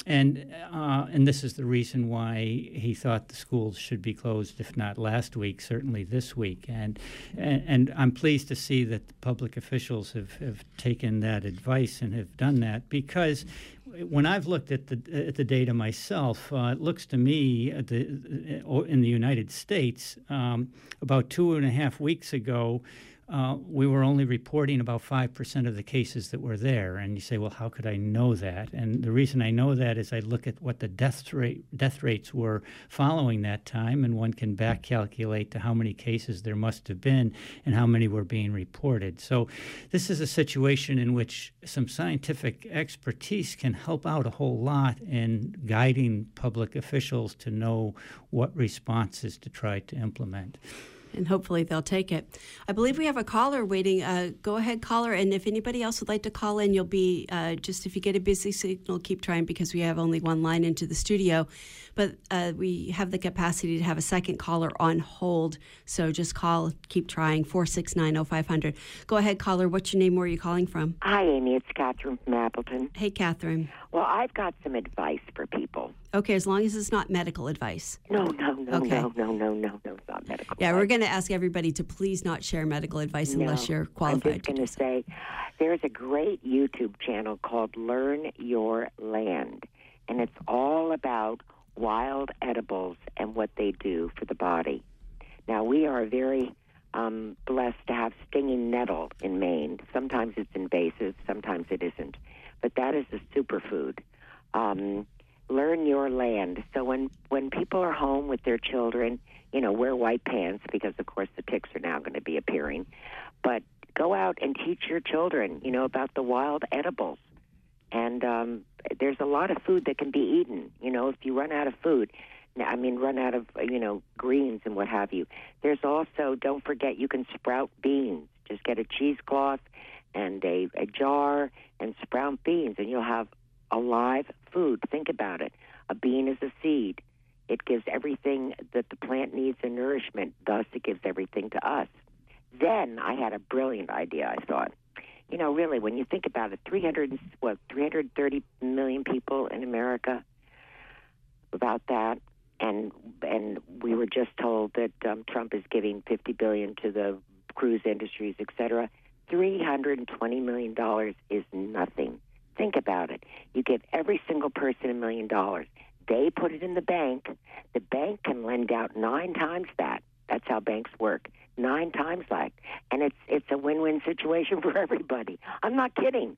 And, uh, and this is the reason why he thought the schools should be closed, if not last week, certainly this week. And, and, and I'm pleased to see that public officials have, have taken that advice and have done that because when I've looked at the at the data myself, uh, it looks to me the, in the United States um, about two and a half weeks ago uh, we were only reporting about 5% of the cases that were there. And you say, well, how could I know that? And the reason I know that is I look at what the death, rate, death rates were following that time, and one can back calculate to how many cases there must have been and how many were being reported. So this is a situation in which some scientific expertise can help out a whole lot in guiding public officials to know what responses to try to implement and hopefully they'll take it. I believe we have a caller waiting. Uh, go ahead, caller. And if anybody else would like to call in, you'll be uh, just if you get a busy signal, keep trying because we have only one line into the studio. But uh, we have the capacity to have a second caller on hold. So just call, keep trying, 469 0500. Go ahead, caller. What's your name? Where are you calling from? Hi, Amy. It's Catherine from Appleton. Hey, Catherine. Well, I've got some advice for people. Okay, as long as it's not medical advice. No, no, no, okay. no, no, no, no, no, it's not medical. Yeah, advice. we're going to ask everybody to please not share medical advice no, unless you're qualified. I'm just going to say there's a great YouTube channel called Learn Your Land, and it's all about wild edibles and what they do for the body. Now, we are very um, blessed to have stinging nettle in Maine. Sometimes it's invasive, sometimes it isn't. But that is a superfood. Um, learn your land. So when when people are home with their children, you know, wear white pants because of course the ticks are now going to be appearing. But go out and teach your children, you know, about the wild edibles. And um, there's a lot of food that can be eaten. You know, if you run out of food, I mean, run out of you know greens and what have you. There's also don't forget you can sprout beans. Just get a cheesecloth and a, a jar and sprout beans, and you'll have a live food. Think about it. A bean is a seed. It gives everything that the plant needs in nourishment. Thus, it gives everything to us. Then I had a brilliant idea. I thought, you know, really, when you think about it, 300 what 330 million people in America. About that, and and we were just told that um, Trump is giving 50 billion to the cruise industries, et cetera. 320 million dollars is nothing. Think about it. You give every single person a million dollars. They put it in the bank. The bank can lend out nine times that. That's how banks work. Nine times that. And it's it's a win-win situation for everybody. I'm not kidding.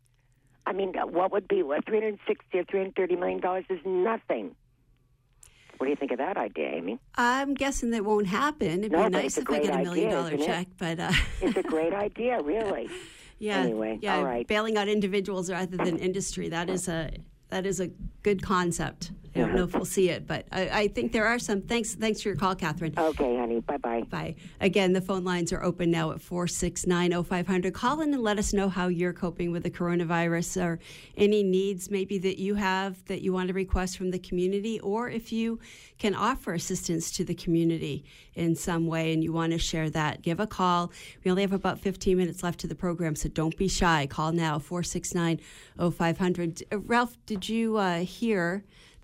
I mean, what would be what 360 or 330 million dollars is nothing. What do you think of that idea, Amy? I'm guessing that won't happen. It'd no, be nice if I get a million dollar check, it? but uh, it's a great idea, really. Yeah. Anyway, yeah, all right. bailing out individuals rather than industry. That is a that is a good concept. I don't know if we'll see it, but I, I, think there are some. Thanks, thanks for your call, Catherine. Okay, honey. Bye bye. Bye. Again, the phone lines are open now at 469 0500. Call in and let us know how you're coping with the coronavirus or any needs maybe that you have that you want to request from the community, or if you can offer assistance to the community in some way and you want to share that, give a call. We only have about 15 minutes left to the program, so don't be shy. Call now 469 0500. Uh, Ralph, did you uh, hear?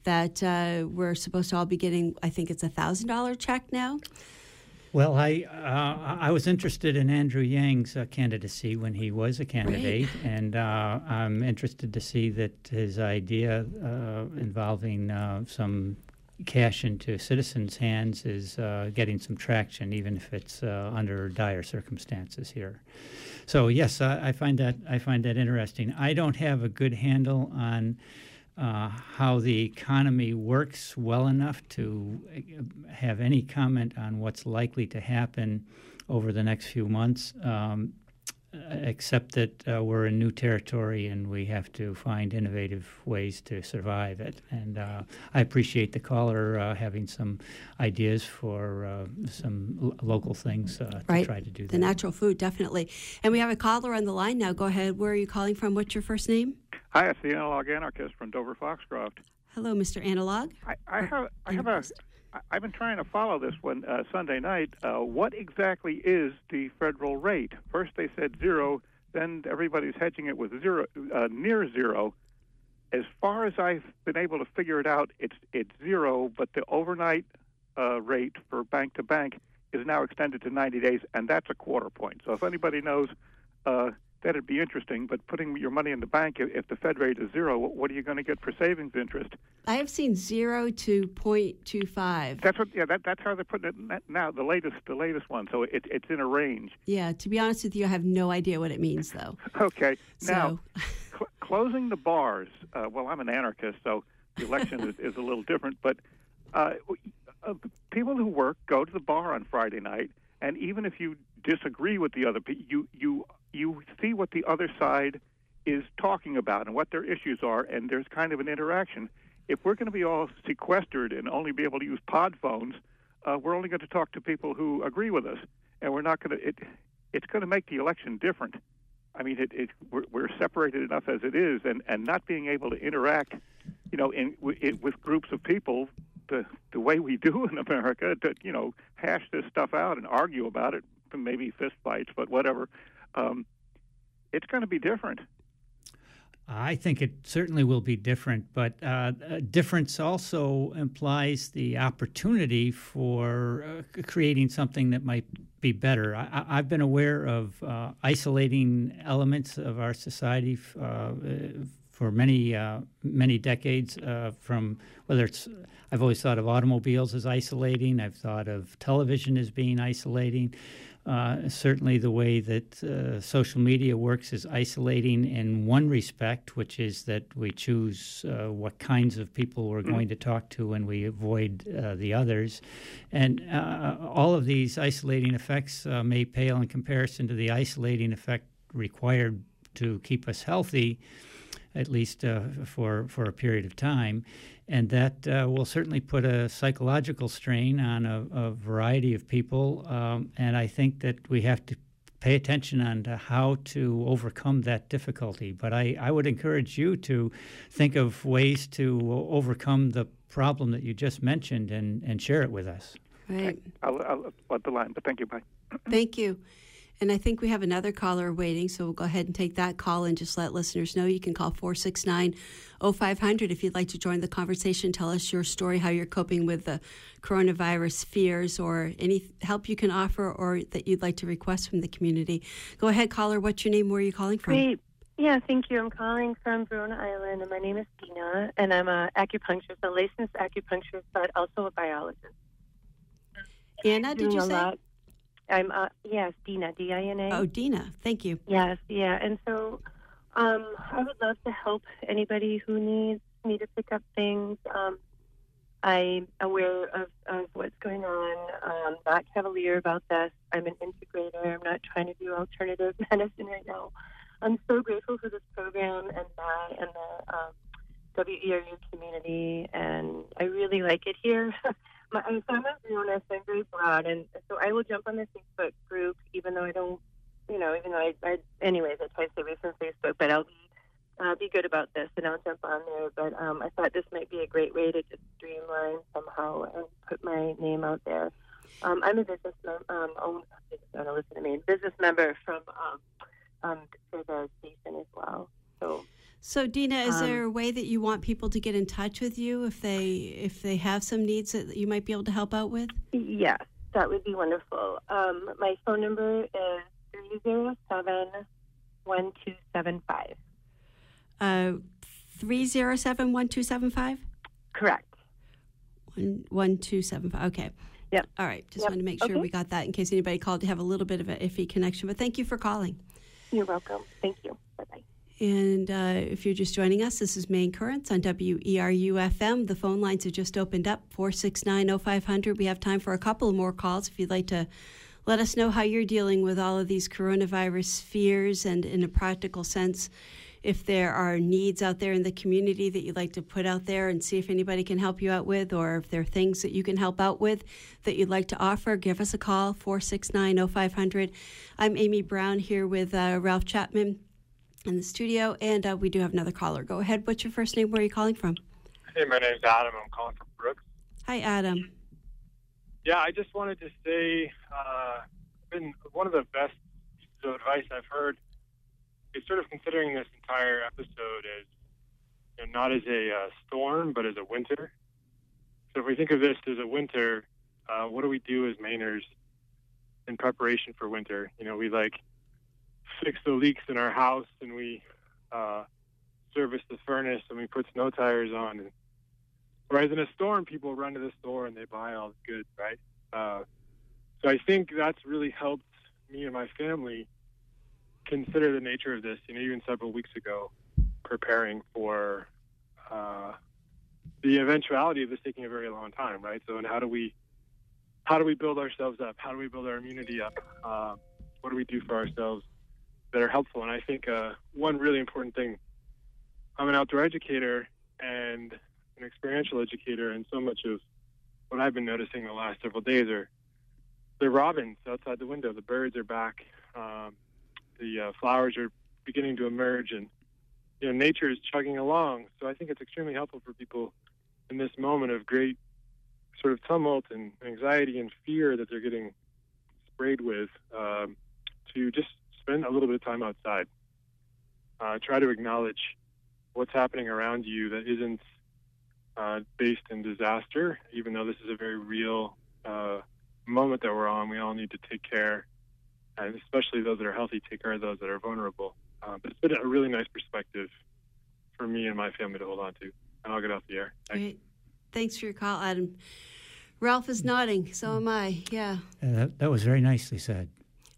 That uh, we're supposed to all be getting, I think it's a $1,000 check now. Well, I uh, I was interested in Andrew Yang's uh, candidacy when he was a candidate, right. and uh, I'm interested to see that his idea uh, involving uh, some cash into citizens' hands is uh, getting some traction, even if it's under dire circumstances here. So yes, I, I find that I find that interesting. I don't have a good handle on uh, how the economy works well enough to uh, have any comment on what's likely to happen over the next few months, um, except that uh, we're in new territory and we have to find innovative ways to survive it. And uh, I appreciate the caller uh, having some ideas for uh, some l- local things to right. try to do the that. natural food, definitely. And we have a caller on the line now. Go ahead. Where are you calling from? What's your first name? Hi, it's the analog anarchist from Dover Foxcroft. Hello, Mr. Analog. I, I have I have a I've been trying to follow this one uh, Sunday night. Uh, what exactly is the federal rate? First they said zero, then everybody's hedging it with zero, uh, near zero. As far as I've been able to figure it out, it's it's zero, but the overnight uh, rate for bank to bank is now extended to 90 days, and that's a quarter point. So if anybody knows uh, that'd be interesting. But putting your money in the bank, if, the Fed rate is zero, what are you going to get for savings interest? I have seen zero to 0.25. That's what. Yeah, that, that's how they're putting it now. The latest, the latest one. So it, it's in a range. Yeah. To be honest with you, I have no idea what it means, though. okay. Now, cl- closing the bars. Uh, well, I'm an anarchist, so the election is, is a little different. But uh, uh, people who work go to the bar on Friday night, and even if you disagree with the other, people, you you you see what the other side is talking about and what their issues are, and there's kind of an interaction. If we're going to be all sequestered and only be able to use pod phones, uh, we're only going to talk to people who agree with us, and we're not going to. It, it's going to make the election different. I mean, it, it we're, we're separated enough as it is, and, and not being able to interact, you know, in, in with groups of people the the way we do in America to you know hash this stuff out and argue about it, maybe fist fights, but whatever. Um, it's going to be different. I think it certainly will be different, but uh, difference also implies the opportunity for uh, creating something that might be better. I, I've been aware of uh, isolating elements of our society uh, for many uh, many decades. uh, from whether it's, I've always thought of automobiles as isolating. I've thought of television as being isolating. Uh, certainly, the way that uh, social media works is isolating in one respect, which is that we choose uh, what kinds of people we're going to talk to and we avoid uh, the others. And uh, all of these isolating effects uh, may pale in comparison to the isolating effect required to keep us healthy at least uh, for for a period of time, and that uh, will certainly put a psychological strain on a, a variety of people. Um, and I think that we have to pay attention on to how to overcome that difficulty. But I, I would encourage you to think of ways to overcome the problem that you just mentioned and, and share it with us. right. I'll, I'll let the line, but thank you. Bye. Thank you. And I think we have another caller waiting, so we'll go ahead and take that call and just let listeners know. You can call 469 0500 if you'd like to join the conversation. Tell us your story, how you're coping with the coronavirus fears, or any help you can offer or that you'd like to request from the community. Go ahead, caller. What's your name? Where are you calling from? Great. Yeah, thank you. I'm calling from Verona Island, and my name is Dina, and I'm a acupuncturist, a licensed acupuncturist, but also a biologist. Anna, did you say? lot. I'm uh, yes, Dina, D-I-N-A. Oh, Dina. Thank you. Yes, yeah, and so um, I would love to help anybody who needs me to pick up things. Um, I'm aware of, of what's going on. Um, not cavalier about this. I'm an integrator. I'm not trying to do alternative medicine right now. I'm so grateful for this program and Matt and the um, WERU community, and I really like it here. My, so I'm a Verona, I'm very broad, and so I will jump on the Facebook group, even though I don't, you know, even though I, I anyways, I try to stay away from Facebook, but I'll be uh, be good about this, and I'll jump on there. But um, I thought this might be a great way to just streamline somehow and put my name out there. Um, I'm a business mem- um, own, don't listen to me, business member from um, um, for the station as well. So So, Dina, is Um, there a way that you want people to get in touch with you if they if they have some needs that you might be able to help out with? yes, that would be wonderful. Um, my phone number is three zero seven one two seven five. Uh, three zero seven one two seven five. Correct. One one two seven five. Okay. Yep. All right. Just Yep. wanted to make sure Okay. we got that in case anybody called to have a little bit of an iffy connection. But thank you for calling. You're welcome. Thank you. Bye bye. And uh, if you're just joining us, this is Maine Currents on WERU FM. The phone lines have just opened up 469 0500. We have time for a couple more calls if you'd like to let us know how you're dealing with all of these coronavirus fears and, in a practical sense, if there are needs out there in the community that you'd like to put out there and see if anybody can help you out with, or if there are things that you can help out with that you'd like to offer, give us a call 469 0500. I'm Amy Browne here with uh, Ralph Chapman in the studio, and uh, we do have another caller. Go ahead. What's your first name? Where are you calling from? Hey, my name's Adam. I'm calling from Brooks. Hi, Adam. Yeah, I just wanted to say, uh, been one of the best pieces of advice I've heard is sort of considering this entire episode as you know, not as a uh, storm, but as a winter. So if we think of this as a winter, uh, what do we do as Mainers in preparation for winter? You know, we like fix the leaks in our house and we uh, service the furnace and we put snow tires on. And, whereas in a storm, people run to the store and they buy all the goods, right? Uh, so I think that's really helped me and my family consider the nature of this. You know, even several weeks ago, preparing for uh, the eventuality of this taking a very long time, right? So, and how do we how do we build ourselves up? How do we build our immunity up? Uh, what do we do for ourselves that are helpful? And I think uh, one really important thing. I'm an outdoor educator and an experiential educator, and so much of what I've been noticing the last several days are the robins outside the window. The birds are back. Um, the uh, flowers are beginning to emerge, and you know nature is chugging along. So I think it's extremely helpful for people in this moment of great sort of tumult and anxiety and fear that they're getting sprayed with um, to just spend a little bit of time outside. Uh, try to acknowledge what's happening around you that isn't uh, based in disaster, even though this is a very real uh, moment that we're on. We all need to take care, and especially those that are healthy, take care of those that are vulnerable. Uh, but it's been a really nice perspective for me and my family to hold on to. And I'll get off the air. Thanks. Great. Thanks for your call, Adam. Ralph is nodding. So am I. Yeah. yeah that, that was very nicely said.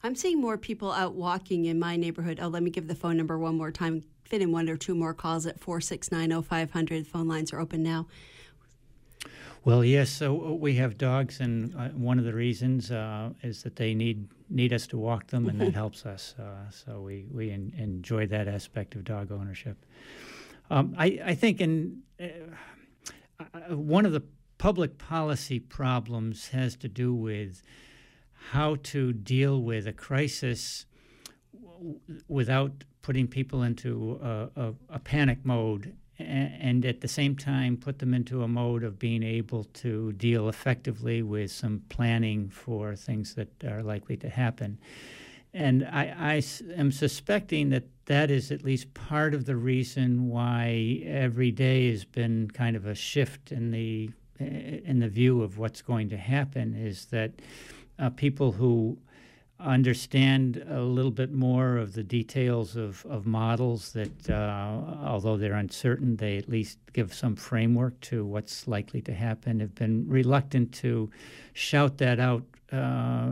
I'm seeing more people out walking in my neighborhood. Oh, let me give the phone number one more time. Fit in one or two more calls at 469 0500. Phone lines are open now. Well, yes. So uh, we have dogs, and uh, one of the reasons uh, is that they need need us to walk them, and that helps us. Uh, so we we en- enjoy that aspect of dog ownership. Um, I I think in uh, uh, one of the public policy problems has to do with how to deal with a crisis w- without putting people into a, a, a panic mode and at the same time put them into a mode of being able to deal effectively with some planning for things that are likely to happen. And I, I am suspecting that that is at least part of the reason why every day has been kind of a shift in the in the view of what's going to happen is that uh, people who understand a little bit more of the details of, of models that, uh, although they're uncertain, they at least give some framework to what's likely to happen, have been reluctant to shout that out uh,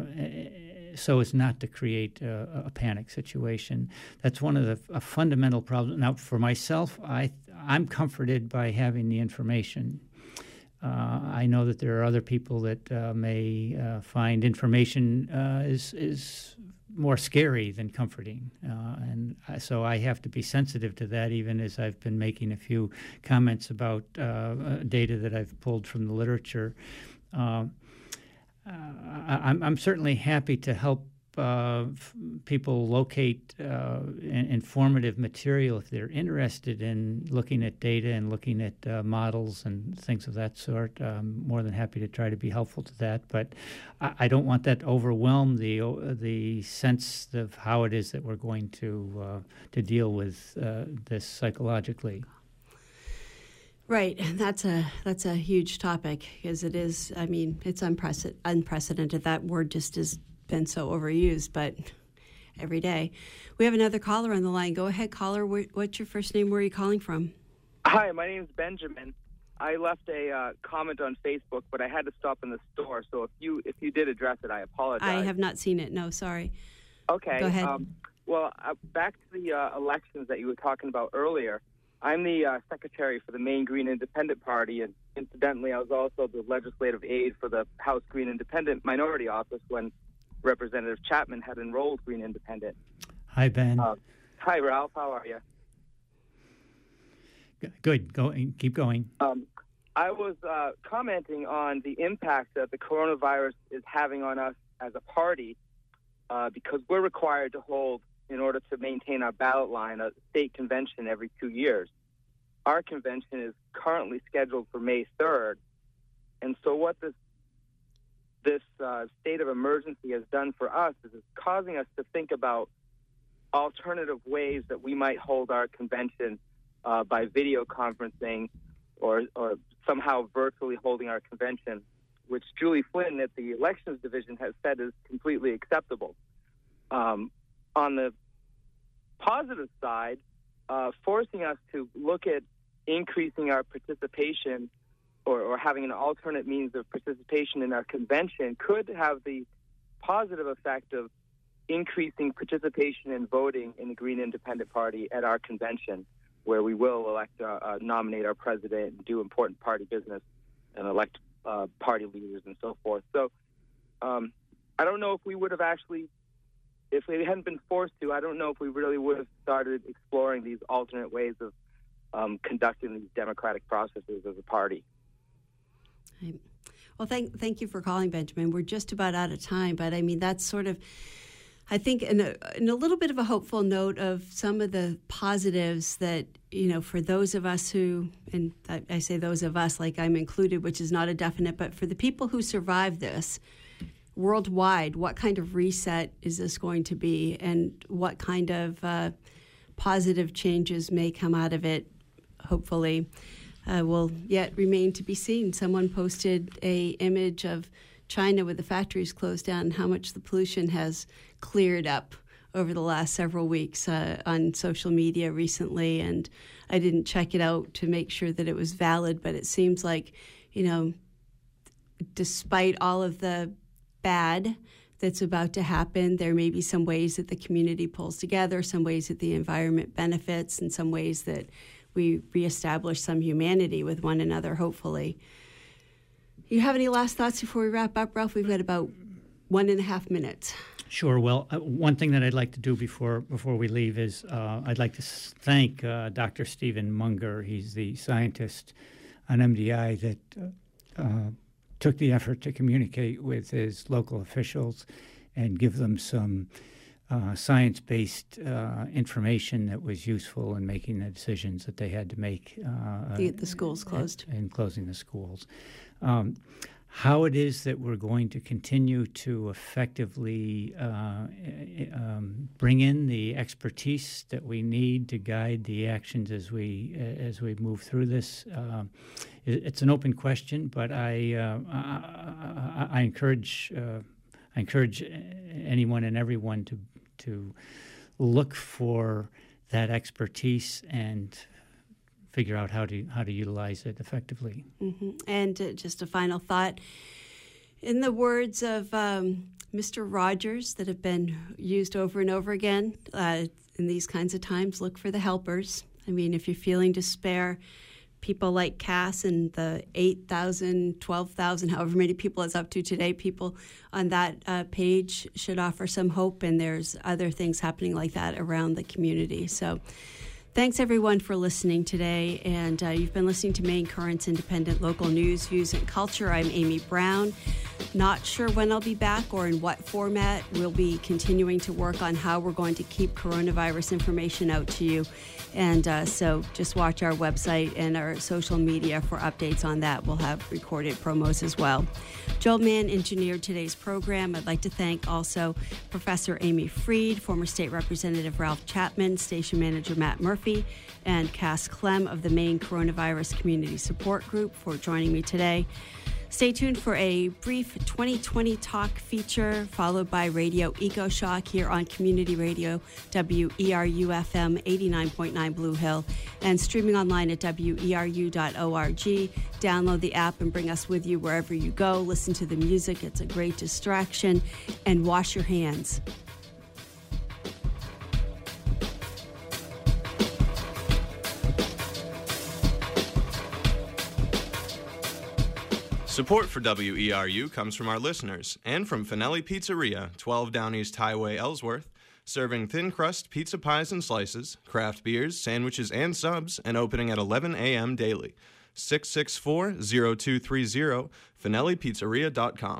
so as not to create a, a, panic situation. That's one of the fundamental problems. Now, for myself, I, I'm comforted by having the information I know that there are other people that uh, may uh, find information uh, is is more scary than comforting, uh, and so I have to be sensitive to that. Even as I've been making a few comments about uh, data that I've pulled from the literature, I'm, I'm certainly happy to help uh, people locate uh, informative material if they're interested in looking at data and looking at uh, models and things of that sort. I'm more than happy to try to be helpful to that, but I, I don't want that to overwhelm the the sense of how it is that we're going to uh, to deal with uh, this psychologically. Right, that's a that's a huge topic because it is. I mean, it's unprecedented. Unprecedented. That word just is been so overused, but every day. We have another caller on the line. Go ahead, caller. What's your first name? Where are you calling from? Hi, my name is Benjamin. I left a uh, comment on Facebook, but I had to stop in the store. So if you if you did address it, I apologize. I have not seen it. No, sorry. Okay. Go ahead. Um, well, uh, back to the uh, elections that you were talking about earlier. I'm the uh, secretary for the Maine Green Independent Party, and incidentally, I was also the legislative aide for the House Green Independent Minority Office when Representative Chapman had enrolled Green Independent. Hi, Ben. Uh, hi, Ralph. How are you? Good. Go. Keep going. Um, I was uh, commenting on the impact that the coronavirus is having on us as a party, uh, because we're required to hold, in order to maintain our ballot line, a state convention every two years. Our convention is currently scheduled for May 3rd, and so what this this uh, state of emergency has done for us is it's causing us to think about alternative ways that we might hold our convention uh, by video conferencing or, or somehow virtually holding our convention, which Julie Flynn at the elections division has said is completely acceptable. Um, on the positive side, uh, forcing us to look at increasing our participation or, or having an alternate means of participation in our convention could have the positive effect of increasing participation in voting in the Green Independent Party at our convention, where we will elect, uh, uh, nominate our president and do important party business and elect uh, party leaders and so forth. So um, I don't know if we would have actually, if we hadn't been forced to, I don't know if we really would have started exploring these alternate ways of um, conducting these democratic processes as a party. Well, thank thank you for calling, Benjamin. We're just about out of time, but I mean that's sort of, I think, in a, in a little bit of a hopeful note of some of the positives that you know for those of us who, and I, I say those of us like I'm included, which is not a definite, but for the people who survive this worldwide, what kind of reset is this going to be, and what kind of uh, positive changes may come out of it? Hopefully uh, will yet remain to be seen. Someone posted a image of China with the factories closed down and how much the pollution has cleared up over the last several weeks uh, on social media recently, and I didn't check it out to make sure that it was valid, but it seems like, you know, despite all of the bad that's about to happen, there may be some ways that the community pulls together, some ways that the environment benefits, and some ways that we reestablish some humanity with one another, hopefully. You have any last thoughts before we wrap up, Ralph? We've got about one and a half minutes. Sure. Well, uh, one thing that I'd like to do before before we leave is uh, I'd like to thank uh, Dr. Stephen Munger. He's the scientist on MDI that uh, uh, took the effort to communicate with his local officials and give them some uh, science based uh, information that was useful in making the decisions that they had to make. Uh, the, the schools closed. And closing the schools. Um, how it is that we're going to continue to effectively uh, um, bring in the expertise that we need to guide the actions as we as we move through this. Uh, it's an open question, but I uh, I, I, encourage I encourage anyone and everyone to to look for that expertise and figure out how to how to utilize it effectively. Mm-hmm. And uh, just a final thought, in the words of um, Mr. Rogers that have been used over and over again uh, in these kinds of times, look for the helpers. I mean, if you're feeling despair, people like Cass and the 8,000, 12,000, however many people it's up to today, people on that uh, page should offer some hope. And there's other things happening like that around the community. So thanks everyone for listening today. And uh, you've been listening to Maine Currents Independent Local News, Views, and Culture. I'm Amy Browne. Not sure when I'll be back or in what format. We'll be continuing to work on how we're going to keep coronavirus information out to you. And uh, so just watch our website and our social media for updates on that. We'll have recorded promos as well. Joel Mann engineered today's program. I'd like to thank also Professor Amy Fried, former State Representative Ralph Chapman, Station Manager Matt And Cass Clem of the Maine Coronavirus Community Support Group for joining me today. Stay tuned for a brief 2020 talk feature, followed by Radio Ecoshock here on Community Radio, WERU FM 89.9 Blue Hill, and streaming online at weru.org. Download the app and bring us with you wherever you go. Listen to the music, it's a great distraction, and wash your hands. Support for WERU comes from our listeners and from Finelli Pizzeria, 12 Down East Highway, Ellsworth, serving thin crust pizza pies and slices, craft beers, sandwiches, and subs, and opening at 11 a.m. daily. 664 0230, FinelliPizzeria.com.